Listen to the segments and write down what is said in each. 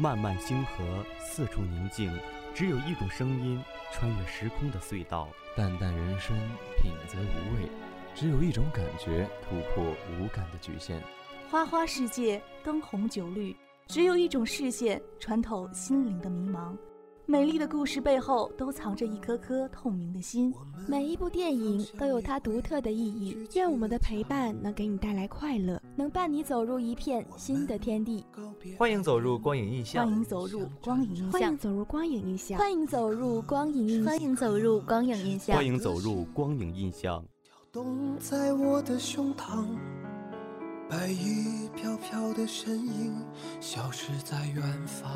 漫漫星河，四处宁静，只有一种声音穿越时空的隧道。淡淡人生，品则无味，只有一种感觉突破无感的局限。花花世界，灯红酒绿，只有一种视线穿透心灵的迷茫。美丽的故事背后都藏着一颗颗透明的心。每一部电影都有它独特的意义。愿我们的陪伴能给你带来快乐，能伴你走入一片新的天地。欢迎走入光影印象。欢迎走入光影印象。欢迎走入光影印象。欢迎走入光影印象。欢迎走入光影印象。欢迎走入光影印象。跳动在我的胸膛，白衣飘飘的身影消失在远方。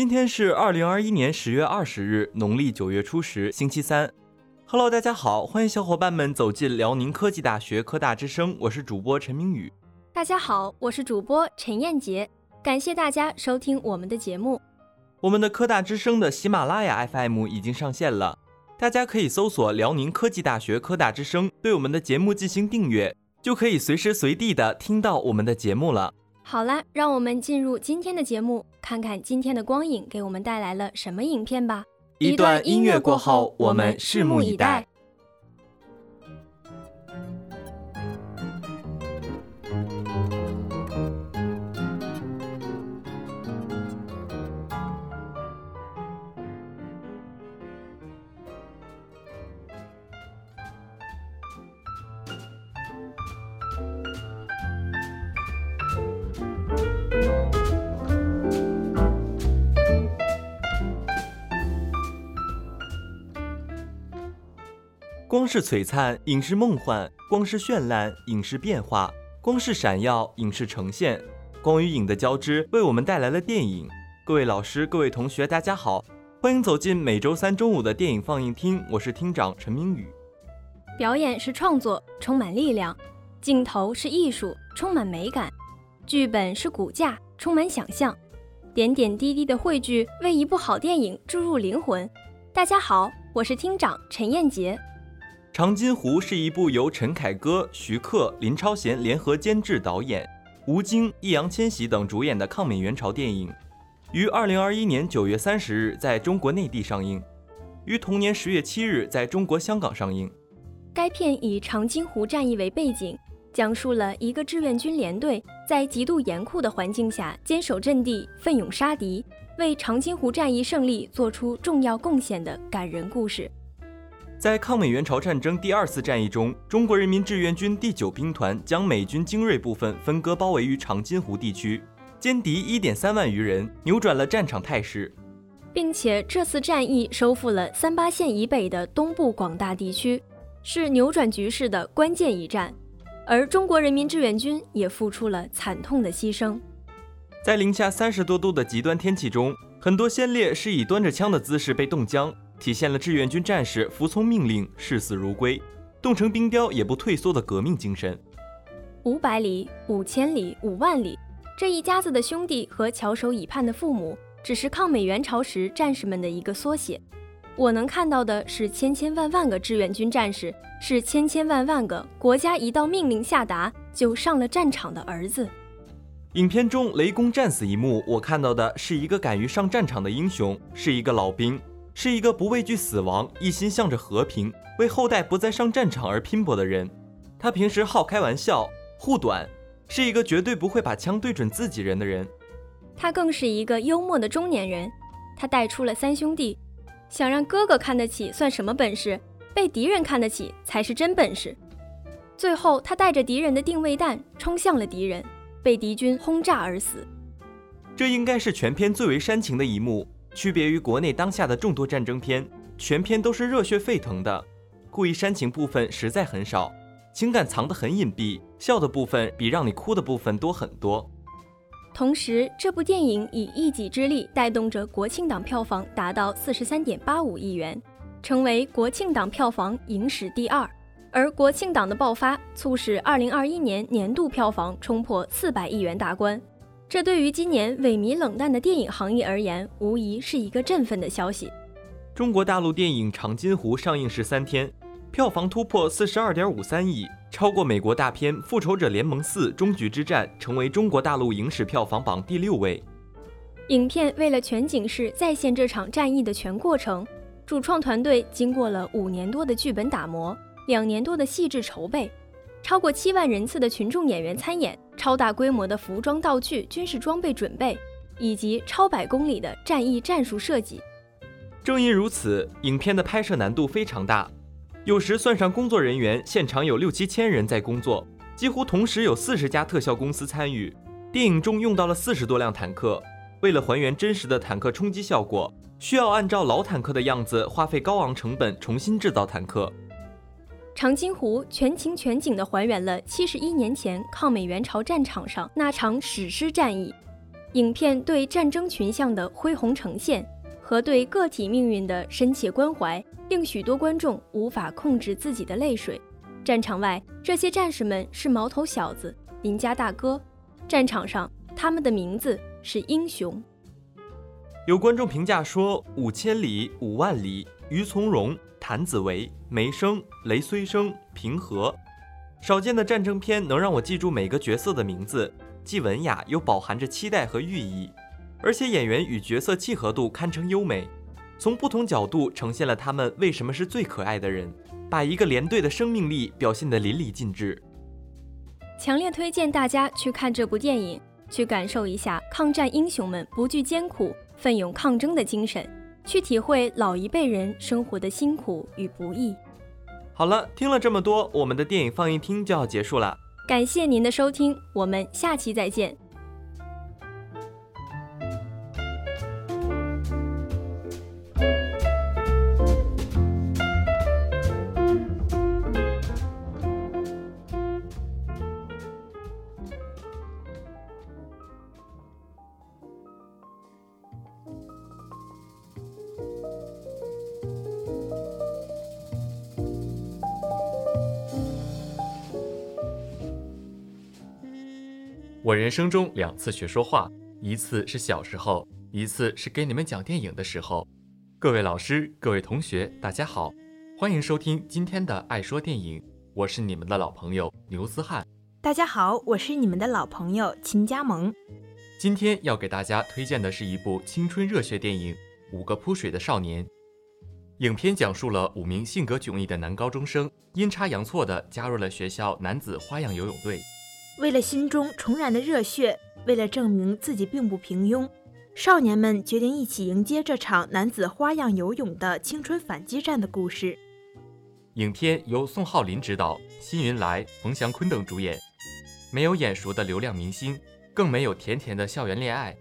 今天是二零二一年十月二十日，农历九月初十，星期三。Hello，大家好，欢迎小伙伴们走进辽宁科技大学科大之声，我是主播陈明宇。大家好，我是主播陈燕杰，感谢大家收听我们的节目。我们的科大之声的喜马拉雅 FM 已经上线了，大家可以搜索辽宁科技大学科大之声，对我们的节目进行订阅，就可以随时随地的听到我们的节目了。好啦，让我们进入今天的节目，看看今天的光影给我们带来了什么影片吧。一段音乐过后，我们拭目以待。光是璀璨，影视梦幻；光是绚烂，影视变化；光是闪耀，影视呈现。光与影的交织，为我们带来了电影。各位老师，各位同学，大家好，欢迎走进每周三中午的电影放映厅。我是厅长陈明宇。表演是创作，充满力量；镜头是艺术，充满美感；剧本是骨架，充满想象。点点滴滴的汇聚，为一部好电影注入灵魂。大家好，我是厅长陈燕杰。《长津湖》是一部由陈凯歌、徐克、林超贤联合监制、导演，吴京、易烊千玺等主演的抗美援朝电影，于二零二一年九月三十日在中国内地上映，于同年十月七日在中国香港上映。该片以长津湖战役为背景，讲述了一个志愿军连队在极度严酷的环境下坚守阵地、奋勇杀敌，为长津湖战役胜利做出重要贡献的感人故事。在抗美援朝战争第二次战役中，中国人民志愿军第九兵团将美军精锐部分分割包围于长津湖地区，歼敌一点三万余人，扭转了战场态势，并且这次战役收复了三八线以北的东部广大地区，是扭转局势的关键一战。而中国人民志愿军也付出了惨痛的牺牲。在零下三十多度的极端天气中，很多先烈是以端着枪的姿势被冻僵。体现了志愿军战士服从命令、视死如归、冻成冰雕也不退缩的革命精神。五百里、五千里、五万里，这一家子的兄弟和翘首以盼的父母，只是抗美援朝时战士们的一个缩写。我能看到的是千千万万个志愿军战士，是千千万万个国家一道命令下达就上了战场的儿子。影片中雷公战死一幕，我看到的是一个敢于上战场的英雄，是一个老兵。是一个不畏惧死亡、一心向着和平、为后代不再上战场而拼搏的人。他平时好开玩笑、护短，是一个绝对不会把枪对准自己人的人。他更是一个幽默的中年人。他带出了三兄弟，想让哥哥看得起算什么本事？被敌人看得起才是真本事。最后，他带着敌人的定位弹冲向了敌人，被敌军轰炸而死。这应该是全片最为煽情的一幕。区别于国内当下的众多战争片，全片都是热血沸腾的，故意煽情部分实在很少，情感藏得很隐蔽，笑的部分比让你哭的部分多很多。同时，这部电影以一己之力带动着国庆档票房达到四十三点八五亿元，成为国庆档票房影史第二。而国庆档的爆发，促使2021年年度票房冲破400亿元大关。这对于今年萎靡冷淡的电影行业而言，无疑是一个振奋的消息。中国大陆电影《长津湖》上映十三天，票房突破四十二点五三亿，超过美国大片《复仇者联盟四：终局之战》，成为中国大陆影史票房榜第六位。影片为了全景式再现这场战役的全过程，主创团队经过了五年多的剧本打磨，两年多的细致筹备。超过七万人次的群众演员参演，超大规模的服装道具、军事装备准备，以及超百公里的战役战术设计。正因如此，影片的拍摄难度非常大，有时算上工作人员，现场有六七千人在工作，几乎同时有四十家特效公司参与。电影中用到了四十多辆坦克，为了还原真实的坦克冲击效果，需要按照老坦克的样子，花费高昂成本重新制造坦克。长津湖全情全景地还原了七十一年前抗美援朝战场上那场史诗战役。影片对战争群像的恢宏呈现和对个体命运的深切关怀，令许多观众无法控制自己的泪水。战场外，这些战士们是毛头小子、邻家大哥；战场上，他们的名字是英雄。有观众评价说：“五千里，五万里，于从容。”谭子维、梅生、雷虽生、平和，少见的战争片能让我记住每个角色的名字，既文雅又饱含着期待和寓意，而且演员与角色契合度堪称优美，从不同角度呈现了他们为什么是最可爱的人，把一个连队的生命力表现得淋漓尽致。强烈推荐大家去看这部电影，去感受一下抗战英雄们不惧艰苦、奋勇抗争的精神。去体会老一辈人生活的辛苦与不易。好了，听了这么多，我们的电影放映厅就要结束了。感谢您的收听，我们下期再见。我人生中两次学说话，一次是小时候，一次是给你们讲电影的时候。各位老师，各位同学，大家好，欢迎收听今天的爱说电影，我是你们的老朋友牛思翰。大家好，我是你们的老朋友秦佳萌。今天要给大家推荐的是一部青春热血电影《五个扑水的少年》。影片讲述了五名性格迥异的男高中生阴差阳错地加入了学校男子花样游泳队。为了心中重燃的热血，为了证明自己并不平庸，少年们决定一起迎接这场男子花样游泳的青春反击战的故事。影片由宋浩林执导，辛云来、冯祥坤等主演，没有眼熟的流量明星，更没有甜甜的校园恋爱，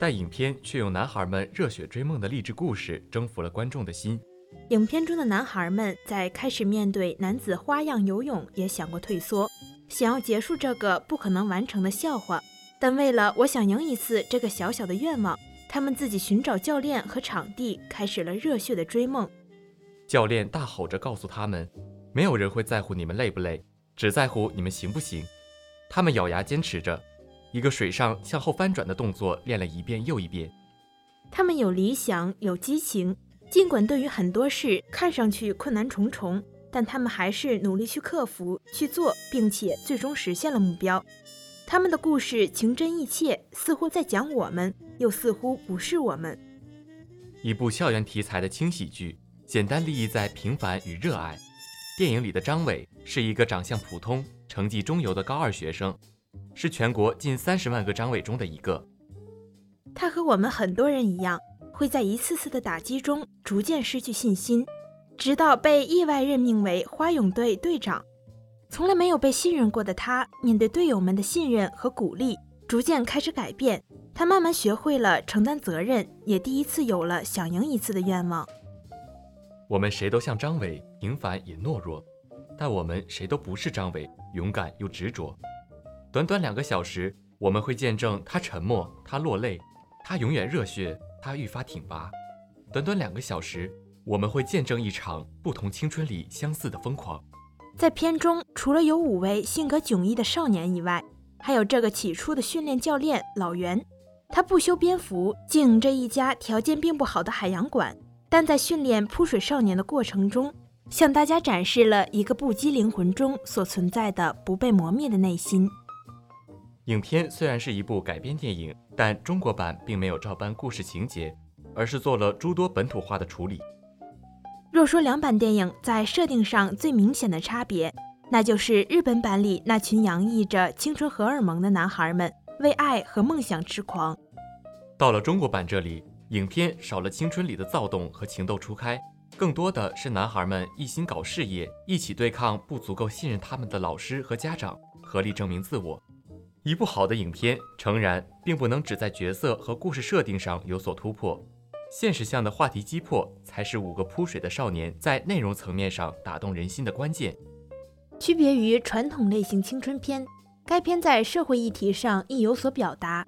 但影片却用男孩们热血追梦的励志故事征服了观众的心。影片中的男孩们在开始面对男子花样游泳也想过退缩。想要结束这个不可能完成的笑话，但为了我想赢一次这个小小的愿望，他们自己寻找教练和场地，开始了热血的追梦。教练大吼着告诉他们：“没有人会在乎你们累不累，只在乎你们行不行。”他们咬牙坚持着，一个水上向后翻转的动作练了一遍又一遍。他们有理想，有激情，尽管对于很多事看上去困难重重。但他们还是努力去克服、去做，并且最终实现了目标。他们的故事情真意切，似乎在讲我们，又似乎不是我们。一部校园题材的轻喜剧，简单立意在平凡与热爱。电影里的张伟是一个长相普通、成绩中游的高二学生，是全国近三十万个张伟中的一个。他和我们很多人一样，会在一次次的打击中逐渐失去信心。直到被意外任命为花泳队队长，从来没有被信任过的他，面对队友们的信任和鼓励，逐渐开始改变。他慢慢学会了承担责任，也第一次有了想赢一次的愿望。我们谁都像张伟，平凡也懦弱，但我们谁都不是张伟，勇敢又执着。短短两个小时，我们会见证他沉默，他落泪，他永远热血，他愈发挺拔。短短两个小时。我们会见证一场不同青春里相似的疯狂。在片中，除了有五位性格迥异的少年以外，还有这个起初的训练教练老袁。他不修边幅，经营着一家条件并不好的海洋馆，但在训练扑水少年的过程中，向大家展示了一个不羁灵魂中所存在的不被磨灭的内心。影片虽然是一部改编电影，但中国版并没有照搬故事情节，而是做了诸多本土化的处理。若说两版电影在设定上最明显的差别，那就是日本版里那群洋溢着青春荷尔蒙的男孩们为爱和梦想痴狂。到了中国版这里，影片少了青春里的躁动和情窦初开，更多的是男孩们一心搞事业，一起对抗不足够信任他们的老师和家长，合力证明自我。一部好的影片，诚然并不能只在角色和故事设定上有所突破。现实向的话题击破，才是五个扑水的少年在内容层面上打动人心的关键。区别于传统类型青春片，该片在社会议题上亦有所表达，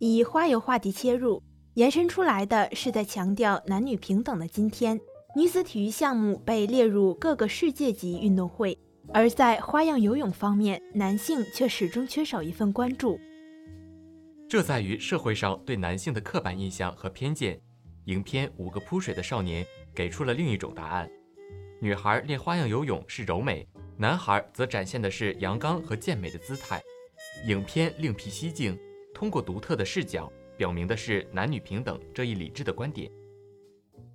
以花游话题切入，延伸出来的是在强调男女平等的今天，女子体育项目被列入各个世界级运动会，而在花样游泳方面，男性却始终缺少一份关注。这在于社会上对男性的刻板印象和偏见。影片《五个扑水的少年》给出了另一种答案：女孩练花样游泳是柔美，男孩则展现的是阳刚和健美的姿态。影片另辟蹊径，通过独特的视角，表明的是男女平等这一理智的观点。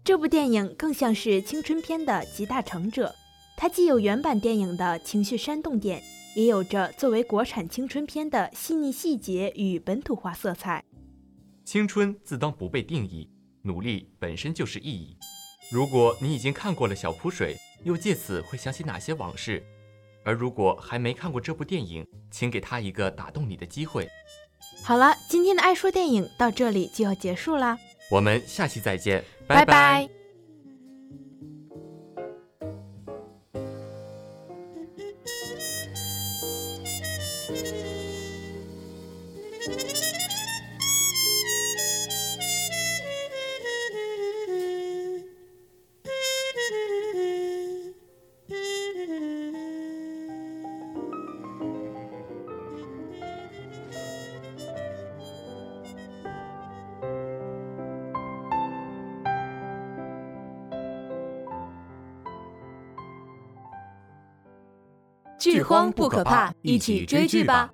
这部电影更像是青春片的集大成者，它既有原版电影的情绪煽动点，也有着作为国产青春片的细腻细节与本土化色彩。青春自当不被定义。努力本身就是意义。如果你已经看过了《小扑水》，又借此会想起哪些往事？而如果还没看过这部电影，请给他一个打动你的机会。好了，今天的爱说电影到这里就要结束啦，我们下期再见，拜拜。剧荒不可怕，一起追剧吧！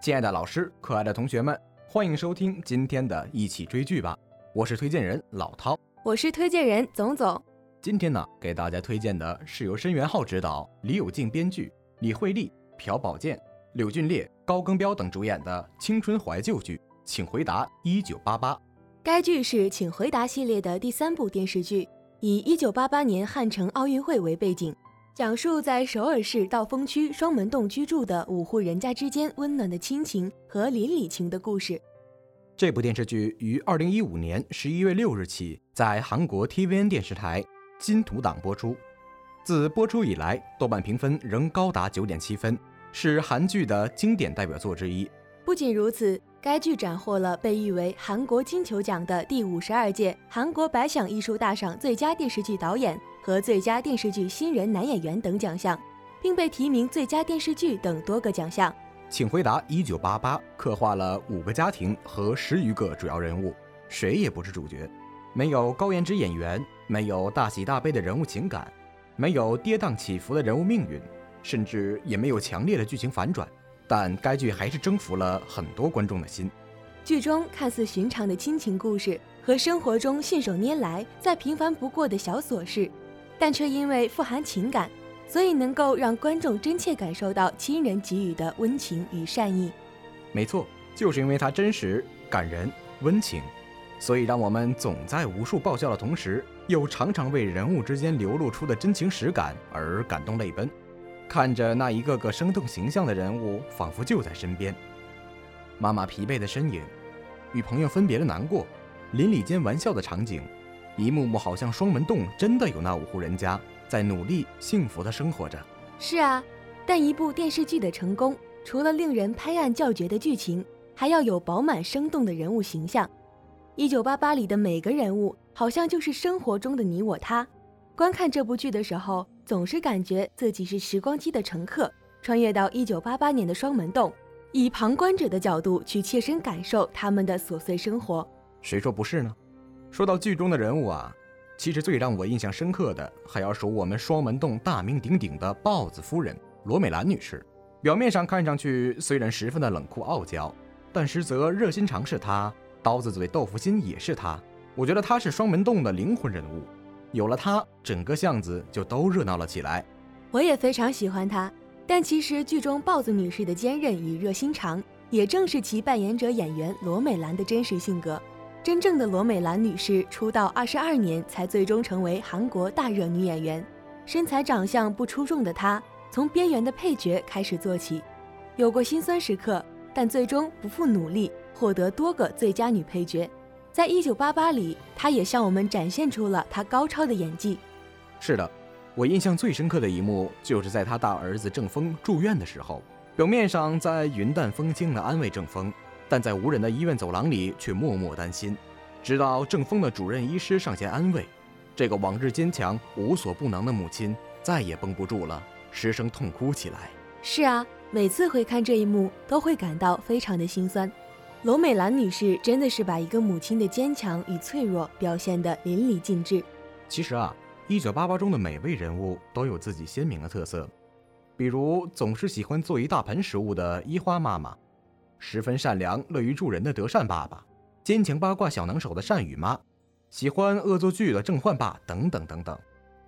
亲爱的老师，可爱的同学们，欢迎收听今天的一起追剧吧！我是推荐人老涛，我是推荐人总总。今天呢，给大家推荐的是由申元浩执导、李友静编剧、李惠利、朴宝剑、柳俊烈、高更彪等主演的青春怀旧剧《请回答一九八八》。该剧是《请回答》系列的第三部电视剧，以一九八八年汉城奥运会为背景。讲述在首尔市道峰区双门洞居住的五户人家之间温暖的亲情和邻里情的故事。这部电视剧于二零一五年十一月六日起在韩国 TVN 电视台金土档播出。自播出以来，豆瓣评分仍高达九点七分，是韩剧的经典代表作之一。不仅如此，该剧斩获了被誉为韩国金球奖的第五十二届韩国百想艺术大赏最佳电视剧导演。和最佳电视剧新人男演员等奖项，并被提名最佳电视剧等多个奖项。请回答一九八八刻画了五个家庭和十余个主要人物，谁也不是主角，没有高颜值演员，没有大喜大悲的人物情感，没有跌宕起伏的人物命运，甚至也没有强烈的剧情反转。但该剧还是征服了很多观众的心。剧中看似寻常的亲情故事和生活中信手拈来、再平凡不过的小琐事。但却因为富含情感，所以能够让观众真切感受到亲人给予的温情与善意。没错，就是因为它真实、感人、温情，所以让我们总在无数爆笑的同时，又常常为人物之间流露出的真情实感而感动泪奔。看着那一个个生动形象的人物，仿佛就在身边。妈妈疲惫的身影，与朋友分别的难过，邻里间玩笑的场景。一幕幕好像双门洞，真的有那五户人家在努力幸福的生活着。是啊，但一部电视剧的成功，除了令人拍案叫绝的剧情，还要有饱满生动的人物形象。一九八八里的每个人物，好像就是生活中的你我他。观看这部剧的时候，总是感觉自己是时光机的乘客，穿越到一九八八年的双门洞，以旁观者的角度去切身感受他们的琐碎生活。谁说不是呢？说到剧中的人物啊，其实最让我印象深刻的，还要数我们双门洞大名鼎鼎的豹子夫人罗美兰女士。表面上看上去虽然十分的冷酷傲娇，但实则热心肠是她，刀子嘴豆腐心也是她。我觉得她是双门洞的灵魂人物，有了她，整个巷子就都热闹了起来。我也非常喜欢她，但其实剧中豹子女士的坚韧与热心肠，也正是其扮演者演员罗美兰的真实性格。真正的罗美兰女士出道二十二年才最终成为韩国大热女演员，身材长相不出众的她。从边缘的配角开始做起，有过心酸时刻，但最终不负努力，获得多个最佳女配角。在《一九八八》里，她也向我们展现出了她高超的演技。是的，我印象最深刻的一幕就是在她大儿子郑峰住院的时候，表面上在云淡风轻地安慰郑峰，但在无人的医院走廊里却默默担心。直到郑峰的主任医师上前安慰，这个往日坚强、无所不能的母亲再也绷不住了。失声痛哭起来。是啊，每次回看这一幕，都会感到非常的心酸。罗美兰女士真的是把一个母亲的坚强与脆弱表现得淋漓尽致。其实啊，一九八八中的每位人物都有自己鲜明的特色，比如总是喜欢做一大盆食物的伊花妈妈，十分善良乐于助人的德善爸爸，奸情八卦小能手的善宇妈，喜欢恶作剧的郑焕爸等等等等。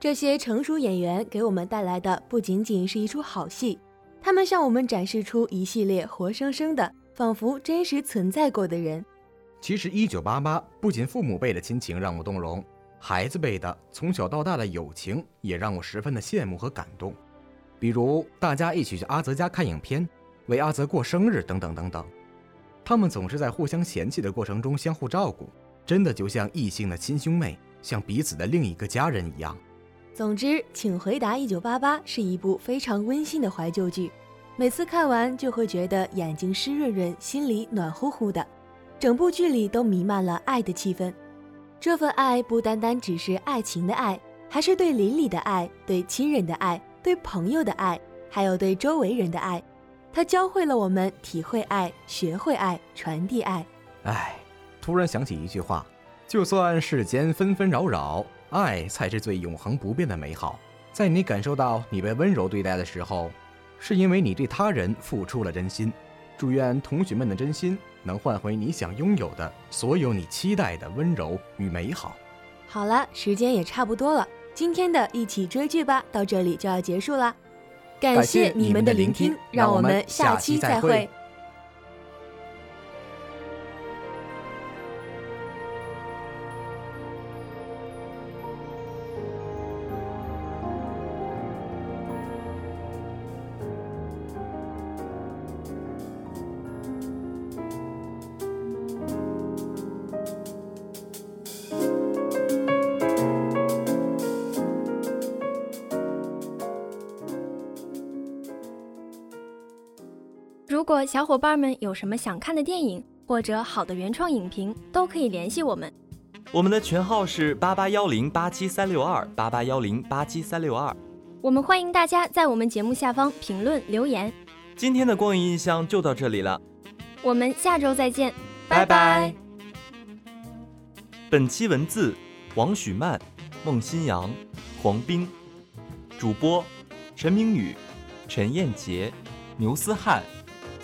这些成熟演员给我们带来的不仅仅是一出好戏，他们向我们展示出一系列活生生的、仿佛真实存在过的人。其实，一九八八不仅父母辈的亲情让我动容，孩子辈的从小到大的友情也让我十分的羡慕和感动。比如，大家一起去阿泽家看影片，为阿泽过生日等等等等，他们总是在互相嫌弃的过程中相互照顾，真的就像异性的亲兄妹，像彼此的另一个家人一样。总之，请回答一九八八是一部非常温馨的怀旧剧，每次看完就会觉得眼睛湿润润，心里暖乎乎的。整部剧里都弥漫了爱的气氛，这份爱不单单只是爱情的爱，还是对邻里的爱，对亲人的爱，对朋友的爱，还有对周围人的爱。它教会了我们体会爱，学会爱，传递爱。哎，突然想起一句话：就算世间纷纷扰扰。爱才是最永恒不变的美好。在你感受到你被温柔对待的时候，是因为你对他人付出了真心。祝愿同学们的真心能换回你想拥有的所有你期待的温柔与美好。好了，时间也差不多了，今天的一起追剧吧到这里就要结束了。感谢你们的聆听，让我们下期再会。如果小伙伴们有什么想看的电影或者好的原创影评，都可以联系我们。我们的群号是八八幺零八七三六二八八幺零八七三六二。我们欢迎大家在我们节目下方评论留言。今天的光影印象就到这里了，我们下周再见，拜拜。本期文字：王许曼、孟新阳、黄冰，主播：陈明宇、陈彦杰、牛思翰。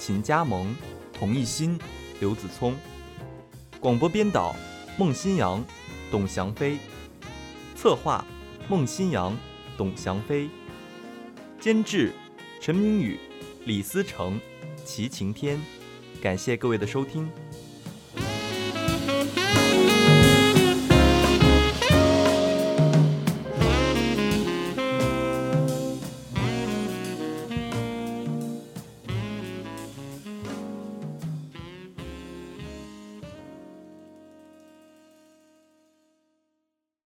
秦佳萌、童艺鑫、刘子聪，广播编导孟新阳、董翔飞，策划孟新阳、董翔飞，监制陈明宇、李思成、齐晴天。感谢各位的收听。